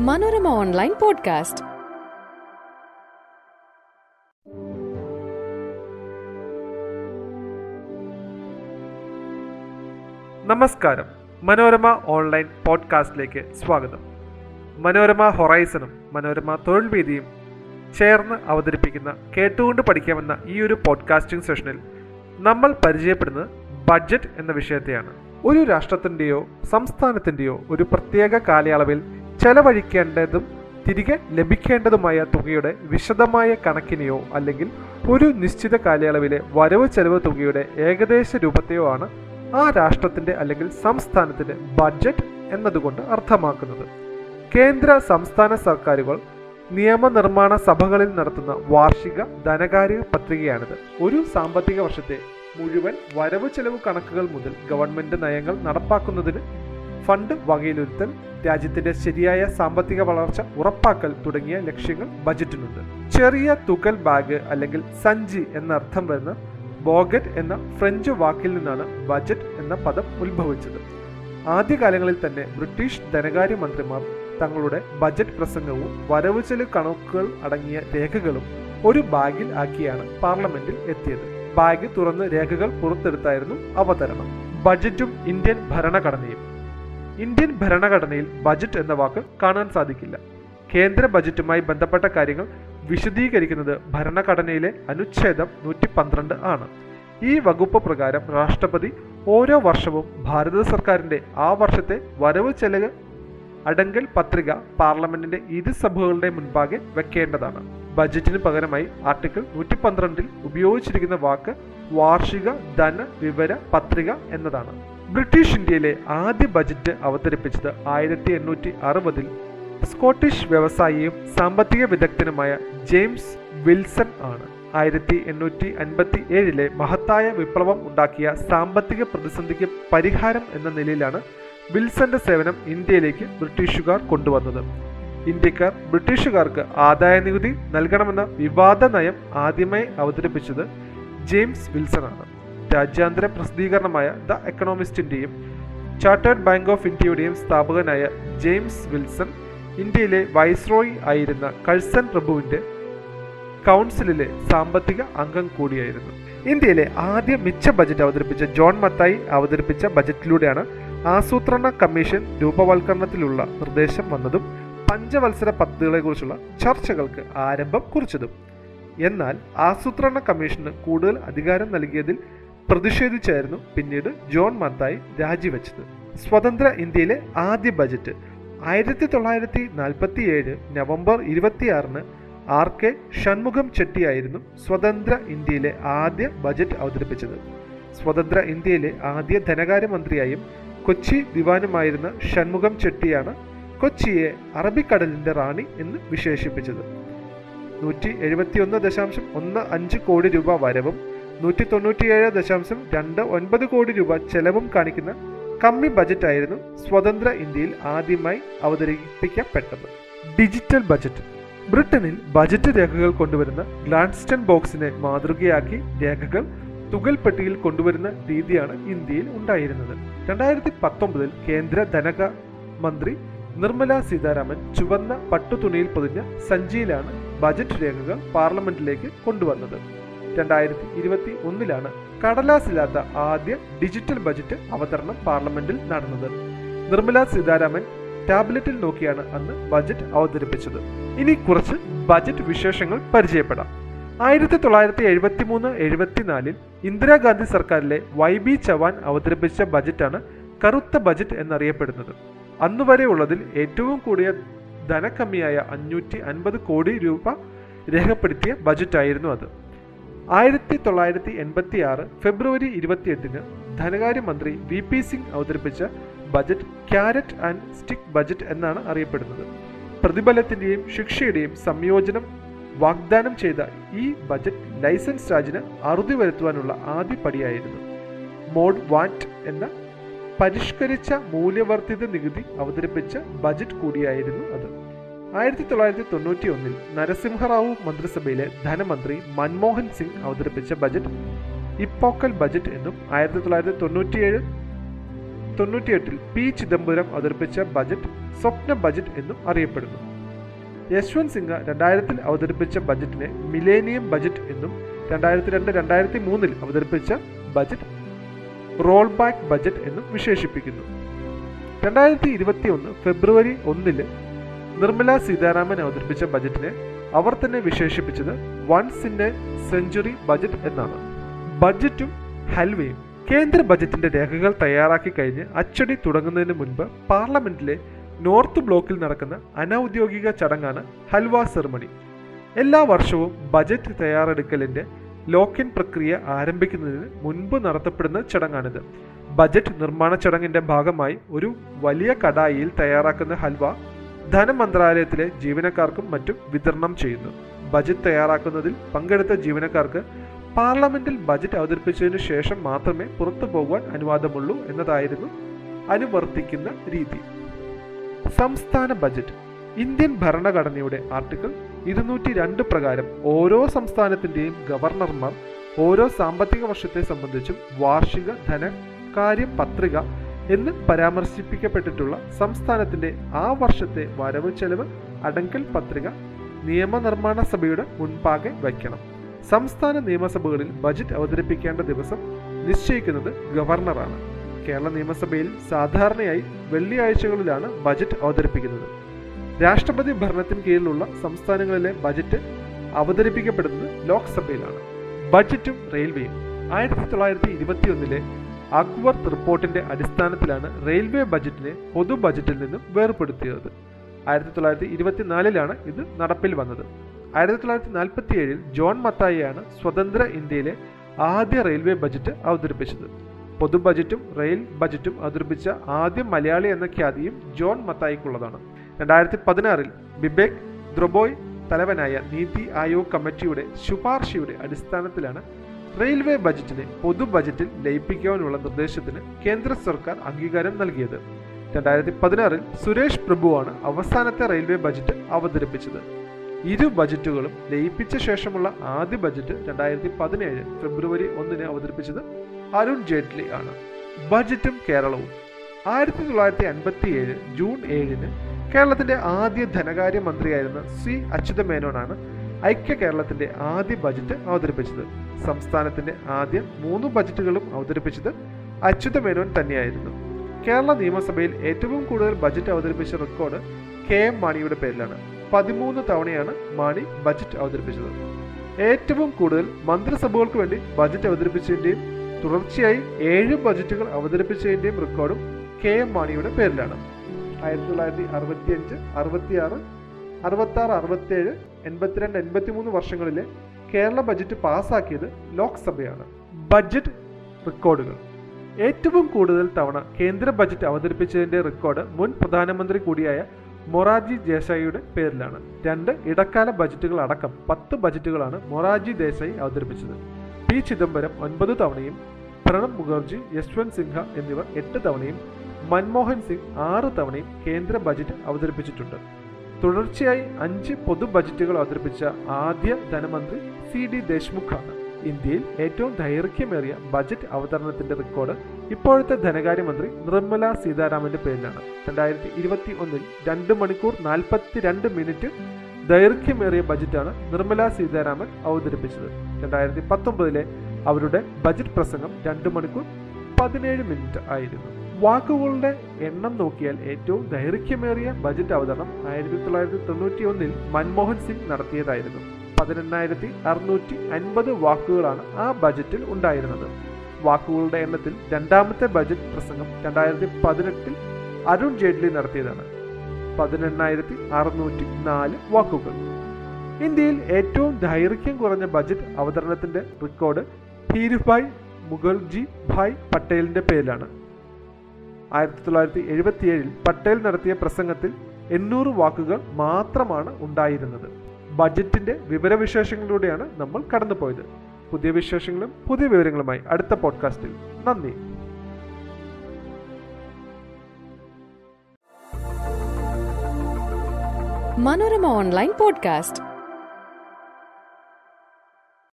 Manorama online podcast. നമസ്കാരം. Manorama online പോഡ്കാസ്റ്റിലേക്ക് സ്വാഗതം. മനോരമ ഹൊറൈസണും മനോരമ തൊഴിൽ വീതിയും ചേർന്ന് അവതരിപ്പിക്കുന്ന കേട്ടുകൊണ്ട് പഠിക്കാമെന്ന ഈ ഒരു പോഡ്കാസ്റ്റിംഗ് സെഷനിൽ നമ്മൾ പരിചയപ്പെടുന്നത് ബഡ്ജറ്റ് എന്ന വിഷയത്തെയാണ്. ഒരു രാഷ്ട്രത്തിന്റെയോ സംസ്ഥാനത്തിന്റെയോ ഒരു പ്രത്യേക കാലയളവിൽ ചെലവഴിക്കേണ്ടതും തിരികെ ലഭിക്കേണ്ടതുമായ തുകയുടെ വിശദമായ കണക്കിനെയോ അല്ലെങ്കിൽ ഒരു നിശ്ചിത കാലയളവിലെ വരവ് ചെലവ് തുകയുടെ ഏകദേശ രൂപത്തെയോ ആണ് ആ രാഷ്ട്രത്തിന്റെ അല്ലെങ്കിൽ സംസ്ഥാനത്തിന്റെ ബഡ്ജറ്റ് എന്നതുകൊണ്ട് അർത്ഥമാക്കുന്നത്. കേന്ദ്ര സംസ്ഥാന സർക്കാരുകൾ നിയമനിർമ്മാണ സഭകളിൽ നടത്തുന്ന വാർഷിക ധനകാര്യ പത്രികയാണിത്. ഒരു സാമ്പത്തിക വർഷത്തെ മുഴുവൻ വരവ് ചെലവ് കണക്കുകൾ മുതൽ ഗവൺമെന്റ് നയങ്ങൾ നടപ്പാക്കുന്നതിന് ഫണ്ട് വകയിലൊരുത്തൽ രാജ്യത്തിന്റെ ശരിയായ സാമ്പത്തിക വളർച്ച ഉറപ്പാക്കൽ തുടങ്ങിയ ലക്ഷ്യങ്ങൾ ബജറ്റിനുണ്ട് ചെറിയ തുകൽ ബാഗ് അല്ലെങ്കിൽ സഞ്ചി എന്നർത്ഥം വരുന്ന ബോഗറ്റ് എന്ന ഫ്രഞ്ച് വാക്കിൽ നിന്നാണ് ബജറ്റ് എന്ന പദം ഉത്ഭവിച്ചത്. ആദ്യകാലങ്ങളിൽ തന്നെ ബ്രിട്ടീഷ് ധനകാര്യ മന്ത്രിമാർ തങ്ങളുടെ ബജറ്റ് പ്രസംഗവും വരവ് ചെലവ് കണക്കുകൾ അടങ്ങിയ രേഖകളും ഒരു ബാഗിൽ ആക്കിയാണ് പാർലമെന്റിൽ എത്തിയത്. ബാഗ് തുറന്ന് രേഖകൾ പുറത്തെടുത്തായിരുന്നു അവതരണം. ബജറ്റും ഇന്ത്യൻ ഭരണഘടനയും. ഇന്ത്യൻ ഭരണഘടനയിൽ ബജറ്റ് എന്ന വാക്ക് കാണാൻ സാധിക്കില്ല. കേന്ദ്ര ബജറ്റുമായി ബന്ധപ്പെട്ട കാര്യങ്ങൾ വിശദീകരിക്കുന്നത് ഭരണഘടനയിലെ അനുച്ഛേദം നൂറ്റി പന്ത്രണ്ട് ആണ്. ഈ വകുപ്പ് പ്രകാരം രാഷ്ട്രപതി ഓരോ വർഷവും ഭാരത സർക്കാരിന്റെ ആ വർഷത്തെ വരവ് ചെലവ് അടങ്കൽ പത്രിക പാർലമെന്റിന്റെ ഇരുസഭകളുടെ മുൻപാകെ വെക്കേണ്ടതാണ്. ബജറ്റിന് പകരമായി ആർട്ടിക്കിൾ നൂറ്റി പന്ത്രണ്ടിൽ ഉപയോഗിച്ചിരിക്കുന്ന വാക്ക് വാർഷിക ധന വിവര പത്രിക എന്നതാണ്. ബ്രിട്ടീഷ് ഇന്ത്യയിലെ ആദ്യ ബജറ്റ് അവതരിപ്പിച്ചത് ആയിരത്തി എണ്ണൂറ്റി അറുപതിൽ സ്കോട്ടിഷ് വ്യവസായിയും സാമ്പത്തിക വിദഗ്ധനുമായ ജെയിംസ് വിൽസൺ ആണ്. ആയിരത്തി എണ്ണൂറ്റി അൻപത്തി ഏഴിലെ മഹത്തായ വിപ്ലവം ഉണ്ടാക്കിയ സാമ്പത്തിക പ്രതിസന്ധിക്ക് പരിഹാരം എന്ന നിലയിലാണ് വിൽസന്റെ സേവനം ഇന്ത്യയിലേക്ക് ബ്രിട്ടീഷുകാർ കൊണ്ടുവന്നത്. ഇന്ത്യക്കാർ ബ്രിട്ടീഷുകാർക്ക് ആദായ നികുതി നൽകണമെന്ന വിവാദ നയം ആദ്യമായി അവതരിപ്പിച്ചത് ജെയിംസ് വിൽസൺ ആണ്. രാജ്യാന്തര പ്രസിദ്ധീകരണമായ ദ എക്കണോമിസ്റ്റിന്റെയും ചാർട്ടേഡ് ബാങ്ക് ഓഫ് ഇന്ത്യയുടെയും സ്ഥാപകനായ ജെയിംസ് വിൽസൺ ഇന്ത്യയിലെ വൈസ്രോയി ആയിരുന്ന കഴ്സൺ പ്രഭുവിന്റെ കൗൺസിലിലെ സാമ്പത്തിക അംഗം കൂടിയായിരുന്നു. ഇന്ത്യയിലെ ആദ്യ മിച്ച ബജറ്റ് അവതരിപ്പിച്ച ജോൺ മത്തായി അവതരിപ്പിച്ച ബജറ്റിലൂടെയാണ് ആസൂത്രണ കമ്മീഷൻ രൂപവൽക്കരണത്തിലുള്ള നിർദ്ദേശം വന്നതും പഞ്ചവത്സര പദ്ധതികളെക്കുറിച്ചുള്ള ചർച്ചകൾക്ക് ആരംഭം കുറിച്ചതും. എന്നാൽ ആസൂത്രണ കമ്മീഷന് കൂടുതൽ അധികാരം നൽകിയതിൽ പ്രതിഷേധിച്ചായിരുന്നു പിന്നീട് ജോൺ മത്തായി രാജിവെച്ചത്. സ്വതന്ത്ര ഇന്ത്യയിലെ ആദ്യ ബജറ്റ് ആയിരത്തി തൊള്ളായിരത്തി നാൽപ്പത്തി ഏഴ് നവംബർ ഇരുപത്തിയാറിന് ആർ കെ ഷൺമുഖം ചെട്ടിയായിരുന്നു സ്വതന്ത്ര ഇന്ത്യയിലെ ആദ്യ ബജറ്റ് അവതരിപ്പിച്ചത്. സ്വതന്ത്ര ഇന്ത്യയിലെ ആദ്യ ധനകാര്യമന്ത്രിയായും കൊച്ചി ദിവാനുമായിരുന്ന ഷൺമുഖം ചെട്ടിയാണ് കൊച്ചിയെ അറബിക്കടലിന്റെ റാണി എന്ന് വിശേഷിപ്പിച്ചത്. നൂറ്റി എഴുപത്തിയൊന്ന് ദശാംശം ഒന്ന് അഞ്ച് കോടി രൂപ വരവും നൂറ്റി തൊണ്ണൂറ്റിയേഴ് ദശാംശം രണ്ട് ഒൻപത് കോടി രൂപ ചെലവും കാണിക്കുന്ന കമ്മി ബജറ്റായിരുന്നു സ്വതന്ത്ര ഇന്ത്യയിൽ ആദ്യമായി അവതരിപ്പിക്കപ്പെട്ടത്. Digital budget. ബ്രിട്ടനിൽ ബജറ്റ് രേഖകൾ കൊണ്ടുവരുന്ന ഗ്ലാൻസ്റ്റൺ ബോക്സിനെ മാതൃകയാക്കി രേഖകൾ തുകൽപ്പെട്ടിയിൽ കൊണ്ടുവരുന്ന രീതിയാണ് ഇന്ത്യയിൽ ഉണ്ടായിരുന്നത്. രണ്ടായിരത്തി പത്തൊമ്പതിൽ കേന്ദ്ര ധനക മന്ത്രി നിർമ്മല സീതാരാമൻ ചുവന്ന പട്ടുതുണിയിൽ പൊതിഞ്ഞ സഞ്ചിയിലാണ് ബജറ്റ് രേഖകൾ പാർലമെന്റിലേക്ക് കൊണ്ടുവന്നത്. രണ്ടായിരത്തി ഇരുപത്തി ഒന്നിലാണ് കടലാസില്ലാത്ത ആദ്യ ഡിജിറ്റൽ ബജറ്റ് അവതരണം പാർലമെന്റിൽ നടന്നത്. നിർമ്മല സീതാരാമൻ ടാബ്ലറ്റിൽ നോക്കിയാണ് അന്ന് ബജറ്റ് അവതരിപ്പിച്ചത്. ഇനി കുറച്ച് ബജറ്റ് വിശേഷങ്ങൾ പരിചയപ്പെടാം. ആയിരത്തി തൊള്ളായിരത്തി എഴുപത്തി മൂന്ന് എഴുപത്തിനാലിൽ ഇന്ദിരാഗാന്ധി സർക്കാരിലെ വൈ ബി ചവാൻ അവതരിപ്പിച്ച ബജറ്റാണ് കറുത്ത ബജറ്റ് എന്നറിയപ്പെടുന്നത്. അന്നുവരെ ഉള്ളതിൽ ഏറ്റവും കൂടിയ ധനക്കമ്മിയായ അഞ്ഞൂറ്റി അൻപത് കോടി രൂപ രേഖപ്പെടുത്തിയ ബജറ്റായിരുന്നു അത്. ആയിരത്തി തൊള്ളായിരത്തി എൺപത്തി ആറ് ഫെബ്രുവരി ഇരുപത്തിയെട്ടിന് ധനകാര്യമന്ത്രി വി പി സിംഗ് അവതരിപ്പിച്ച budget carrot and stick budget എന്നാണ് അറിയപ്പെടുന്നത്. പ്രതിഫലത്തിന്റെയും ശിക്ഷയുടെയും സംയോജനം വാഗ്ദാനം ചെയ്ത ഈ ബജറ്റ് ലൈസൻസ് രാജിന് അറുതി വരുത്തുവാനുള്ള ആദ്യ പടിയായിരുന്നു. മോഡ് വാറ്റ് എന്ന പരിഷ്കരിച്ച മൂല്യവർദ്ധിത നികുതി അവതരിപ്പിച്ച ബജറ്റ് കൂടിയായിരുന്നു അത്. ആയിരത്തി തൊള്ളായിരത്തി തൊണ്ണൂറ്റി ഒന്നിൽ നരസിംഹറാവു മന്ത്രിസഭയിലെ ധനമന്ത്രി മൻമോഹൻ സിംഗ് അവതരിപ്പിച്ച ബജറ്റ് ഇപ്പോക്കൽ ബജറ്റ് എന്നും ആയിരത്തി തൊള്ളായിരത്തി തൊണ്ണൂറ്റിയേഴ് തൊണ്ണൂറ്റിയെട്ടിൽ പി ചിദംബരം അവതരിപ്പിച്ച ബജറ്റ് സ്വപ്ന ബജറ്റ് എന്നും അറിയപ്പെടുന്നു. യശ്വന്ത് സിംഗ് രണ്ടായിരത്തിൽ അവതരിപ്പിച്ച ബജറ്റിനെ മിലേനിയം ബജറ്റ് എന്നും രണ്ടായിരത്തി രണ്ട് രണ്ടായിരത്തി മൂന്നിൽ അവതരിപ്പിച്ച ബജറ്റ് റോൾ ബാക്ക് ബജറ്റ് എന്നും വിശേഷിപ്പിക്കുന്നു. രണ്ടായിരത്തി ഇരുപത്തി ഒന്ന് ഫെബ്രുവരി ഒന്നിൽ നിർമ്മല സീതാരാമൻ അവതരിപ്പിച്ച ബജറ്റിനെ അവർ തന്നെ വിശേഷിപ്പിച്ചത് once in a century budget എന്നാണ്. ബജറ്റും ഹൽവയും കേന്ദ്ര ബജറ്റിന്റെ രേഖകൾ തയ്യാറാക്കി കഴിഞ്ഞ് അച്ചടി തുടങ്ങുന്നതിന് മുൻപ് പാർലമെന്റിലെ നോർത്ത് ബ്ലോക്കിൽ നടക്കുന്ന അനൌദ്യോഗിക ചടങ്ങാണ് ഹൽവ സെറമണി. എല്ലാ വർഷവും ബജറ്റ് തയ്യാറെടുക്കലിന്റെ ലോക്കിൻ പ്രക്രിയ ആരംഭിക്കുന്നതിന് മുൻപ് നടത്തപ്പെടുന്ന ചടങ്ങാണിത്. ബജറ്റ് നിർമ്മാണ ചടങ്ങിന്റെ ഭാഗമായി ഒരു വലിയ കടായിയിൽ തയ്യാറാക്കുന്ന ഹൽവ ധനമന്ത്രാലയത്തിലെ ജീവനക്കാർക്കും മറ്റും വിതരണം ചെയ്യുന്നു. ബജറ്റ് തയ്യാറാക്കുന്നതിൽ പങ്കെടുത്ത ജീവനക്കാർക്ക് പാർലമെന്റിൽ ബജറ്റ് അവതരിപ്പിച്ചതിനു ശേഷം മാത്രമേ പുറത്തു പോകുവാൻ അനുവാദമുള്ളൂ എന്നതായിരുന്നു അനുവർത്തിക്കുന്ന രീതി. സംസ്ഥാന ബജറ്റ്. ഇന്ത്യൻ ഭരണഘടനയുടെ ആർട്ടിക്കിൾ ഇരുന്നൂറ്റി രണ്ട് പ്രകാരം ഓരോ സംസ്ഥാനത്തിന്റെയും ഗവർണർമാർ ഓരോ സാമ്പത്തിക വർഷത്തെ സംബന്ധിച്ചും വാർഷിക ധനകാര്യ പത്രിക എന്ന് പരാമർശിപ്പിക്കപ്പെട്ടിട്ടുള്ള സംസ്ഥാനത്തിന്റെ ആ വർഷത്തെ വരവ് ചെലവ് അടങ്കൽ പത്രിക നിയമനിർമ്മാണ സഭയുടെ മുൻപാകെ വയ്ക്കണം. സംസ്ഥാന നിയമസഭകളിൽ ബജറ്റ് അവതരിപ്പിക്കേണ്ട ദിവസം നിശ്ചയിക്കുന്നത് ഗവർണറാണ്. കേരള നിയമസഭയിൽ സാധാരണയായി വെള്ളിയാഴ്ചകളിലാണ് ബജറ്റ് അവതരിപ്പിക്കുന്നത്. രാഷ്ട്രപതി ഭരണത്തിന് കീഴിലുള്ള സംസ്ഥാനങ്ങളിലെ ബജറ്റ് അവതരിപ്പിക്കപ്പെടുന്നത് ലോക്സഭയിലാണ്. ബജറ്റും റെയിൽവേയും ആയിരത്തി തൊള്ളായിരത്തി ഇരുപത്തിയൊന്നിലെ അക്വർത്ത് റിപ്പോർട്ടിന്റെ അടിസ്ഥാനത്തിലാണ് റെയിൽവേ ബജറ്റിനെ പൊതു ബജറ്റിൽ നിന്നും വേർപെടുത്തിയത്. ആയിരത്തി തൊള്ളായിരത്തി ഇരുപത്തിനാലിലാണ് ഇത് നടപ്പിൽ വന്നത്. ആയിരത്തി തൊള്ളായിരത്തി നാൽപ്പത്തി ഏഴിൽ ജോൺ മത്തായിയാണ് സ്വതന്ത്ര ഇന്ത്യയിലെ ആദ്യ റെയിൽവേ ബജറ്റ് അവതരിപ്പിച്ചത്. പൊതു ബജറ്റും റെയിൽ ബജറ്റും അവതരിപ്പിച്ച ആദ്യ മലയാളി എന്ന ഖ്യാതിയും ജോൺ മത്തായിക്കുള്ളതാണ്. രണ്ടായിരത്തി പതിനാറിൽ ബിബേക് ദ്രബോയ് തലവനായ നീതി ആയോഗ് കമ്മിറ്റിയുടെ ശുപാർശയുടെ അടിസ്ഥാനത്തിലാണ് റെയിൽവേ ബജറ്റിനെ പൊതു ബജറ്റിൽ ലയിപ്പിക്കുവാനുള്ള നിർദ്ദേശത്തിന് കേന്ദ്ര സർക്കാർ അംഗീകാരം നൽകിയത്. രണ്ടായിരത്തി പതിനാറിൽ സുരേഷ് പ്രഭുവാണ് അവസാനത്തെ റെയിൽവേ ബജറ്റ് അവതരിപ്പിച്ചത്. ഇരു ബജറ്റുകളും ലയിപ്പിച്ച ശേഷമുള്ള ആദ്യ ബജറ്റ് രണ്ടായിരത്തി പതിനേഴ് ഫെബ്രുവരി ഒന്നിന് അവതരിപ്പിച്ചത് അരുൺ ജെയ്റ്റ്ലി ആണ്. ബജറ്റും കേരളവും. ആയിരത്തി തൊള്ളായിരത്തി അൻപത്തി ഏഴ് ജൂൺ ഏഴിന് കേരളത്തിന്റെ ആദ്യ ധനകാര്യ മന്ത്രിയായിരുന്ന സി. അച്യുത മേനോനാണ് ഐക്യ കേരളത്തിന്റെ ആദ്യ ബജറ്റ് അവതരിപ്പിച്ചത്. സംസ്ഥാനത്തിന്റെ ആദ്യ മൂന്ന് ബജറ്റുകളും അവതരിപ്പിച്ചത് അച്യുത മേനോൻ തന്നെയായിരുന്നു. കേരള നിയമസഭയിൽ ഏറ്റവും കൂടുതൽ ബജറ്റ് അവതരിപ്പിച്ച റെക്കോർഡ് കെ എം മാണിയുടെ പേരിലാണ്. പതിമൂന്ന് തവണയാണ് മാണി ബജറ്റ് അവതരിപ്പിച്ചത്. ഏറ്റവും കൂടുതൽ മന്ത്രിസഭകൾക്ക് വേണ്ടി ബജറ്റ് അവതരിപ്പിച്ചതിന്റെയും തുടർച്ചയായി ഏഴ് ബജറ്റുകൾ അവതരിപ്പിച്ചതിന്റെയും റെക്കോർഡും കെ എം മാണിയുടെ പേരിലാണ്. ആയിരത്തി തൊള്ളായിരത്തി അറുപത്തി അഞ്ച് അറുപത്തി ആറ് അറുപത്തി ആറ് അറുപത്തേഴ് എൺപത്തിരണ്ട് എൺപത്തിമൂന്ന് വർഷങ്ങളിലെ കേരള ബജറ്റ് പാസാക്കിയത് ലോക്സഭയാണ്. ബജറ്റ് റെക്കോർഡുകൾ ഏറ്റവും കൂടുതൽ തവണ കേന്ദ്ര ബജറ്റ് അവതരിപ്പിച്ചതിന്റെ റെക്കോർഡ് മുൻ പ്രധാനമന്ത്രി കൂടിയായ മൊറാജി ദേശായിയുടെ പേരിലാണ്. രണ്ട് ഇടക്കാല ബജറ്റുകൾ അടക്കം പത്ത് ബജറ്റുകളാണ് മൊറാജി ദേശായി അവതരിപ്പിച്ചത്. പി ചിദംബരം ഒൻപത് തവണയും പ്രണബ് മുഖർജി യശ്വന്ത് സിൻഹ എന്നിവർ എട്ട് തവണയും മൻമോഹൻ സിംഗ് ആറ് തവണയും കേന്ദ്ര ബജറ്റ് അവതരിപ്പിച്ചിട്ടുണ്ട്. തുടർച്ചയായി അഞ്ച് പൊതു ബജറ്റുകൾ അവതരിപ്പിച്ച ആദ്യ ധനമന്ത്രി സി ഡി ദേശ്മുഖാണ്. ഇന്ത്യയിൽ ഏറ്റവും ദൈർഘ്യമേറിയ ബജറ്റ് അവതരണത്തിന്റെ റെക്കോർഡ് ഇപ്പോഴത്തെ ധനകാര്യമന്ത്രി നിർമ്മല സീതാരാമന്റെ പേരിലാണ്. രണ്ടായിരത്തി ഇരുപത്തി ഒന്നിൽ രണ്ട് മണിക്കൂർ നാൽപ്പത്തി രണ്ട് മിനിറ്റ് ദൈർഘ്യമേറിയ ബജറ്റാണ് നിർമ്മല സീതാരാമൻ അവതരിപ്പിച്ചത്. രണ്ടായിരത്തി പത്തൊമ്പതിലെ അവരുടെ ബജറ്റ് പ്രസംഗം രണ്ട് മണിക്കൂർ പതിനേഴ് മിനിറ്റ് ആയിരുന്നു. വാക്കുകളുടെ എണ്ണം നോക്കിയാൽ ഏറ്റവും ദൈർഘ്യമേറിയ ബജറ്റ് അവതരണം ആയിരത്തി തൊള്ളായിരത്തി തൊണ്ണൂറ്റി ഒന്നിൽ മൻമോഹൻ സിംഗ് നടത്തിയതായിരുന്നു. പതിനെണ്ണായിരത്തി അറുന്നൂറ്റി അൻപത് വാക്കുകളാണ് ആ ബജറ്റിൽ ഉണ്ടായിരുന്നത്. വാക്കുകളുടെ എണ്ണത്തിൽ രണ്ടാമത്തെ ബജറ്റ് പ്രസംഗം രണ്ടായിരത്തി പതിനെട്ടിൽ അരുൺ ജെയ്റ്റ്ലി നടത്തിയതാണ്. പതിനെണ്ണായിരത്തി അറുന്നൂറ്റി നാല് വാക്കുകൾ. ഇന്ത്യയിൽ ഏറ്റവും ദൈർഘ്യം കുറഞ്ഞ ബജറ്റ് അവതരണത്തിന്റെ റെക്കോർഡ് ധീരുഭായ് മുഖർജി ഭായ് പട്ടേലിന്റെ പേരിലാണ്. ആയിരത്തി തൊള്ളായിരത്തി എഴുപത്തിയേഴിൽ പട്ടേൽ നടത്തിയ പ്രസംഗത്തിൽ എണ്ണൂറ് വാക്കുകൾ മാത്രമാണ് ഉണ്ടായിരുന്നത്. ബജറ്റിന്റെ വിവരവിശേഷങ്ങളിലൂടെയാണ് നമ്മൾ കടന്നുപോയത്. പുതിയ വിശേഷങ്ങളും പുതിയ വിവരങ്ങളുമായി അടുത്ത പോഡ്കാസ്റ്റിൽ. നന്ദി. Manorama online podcast.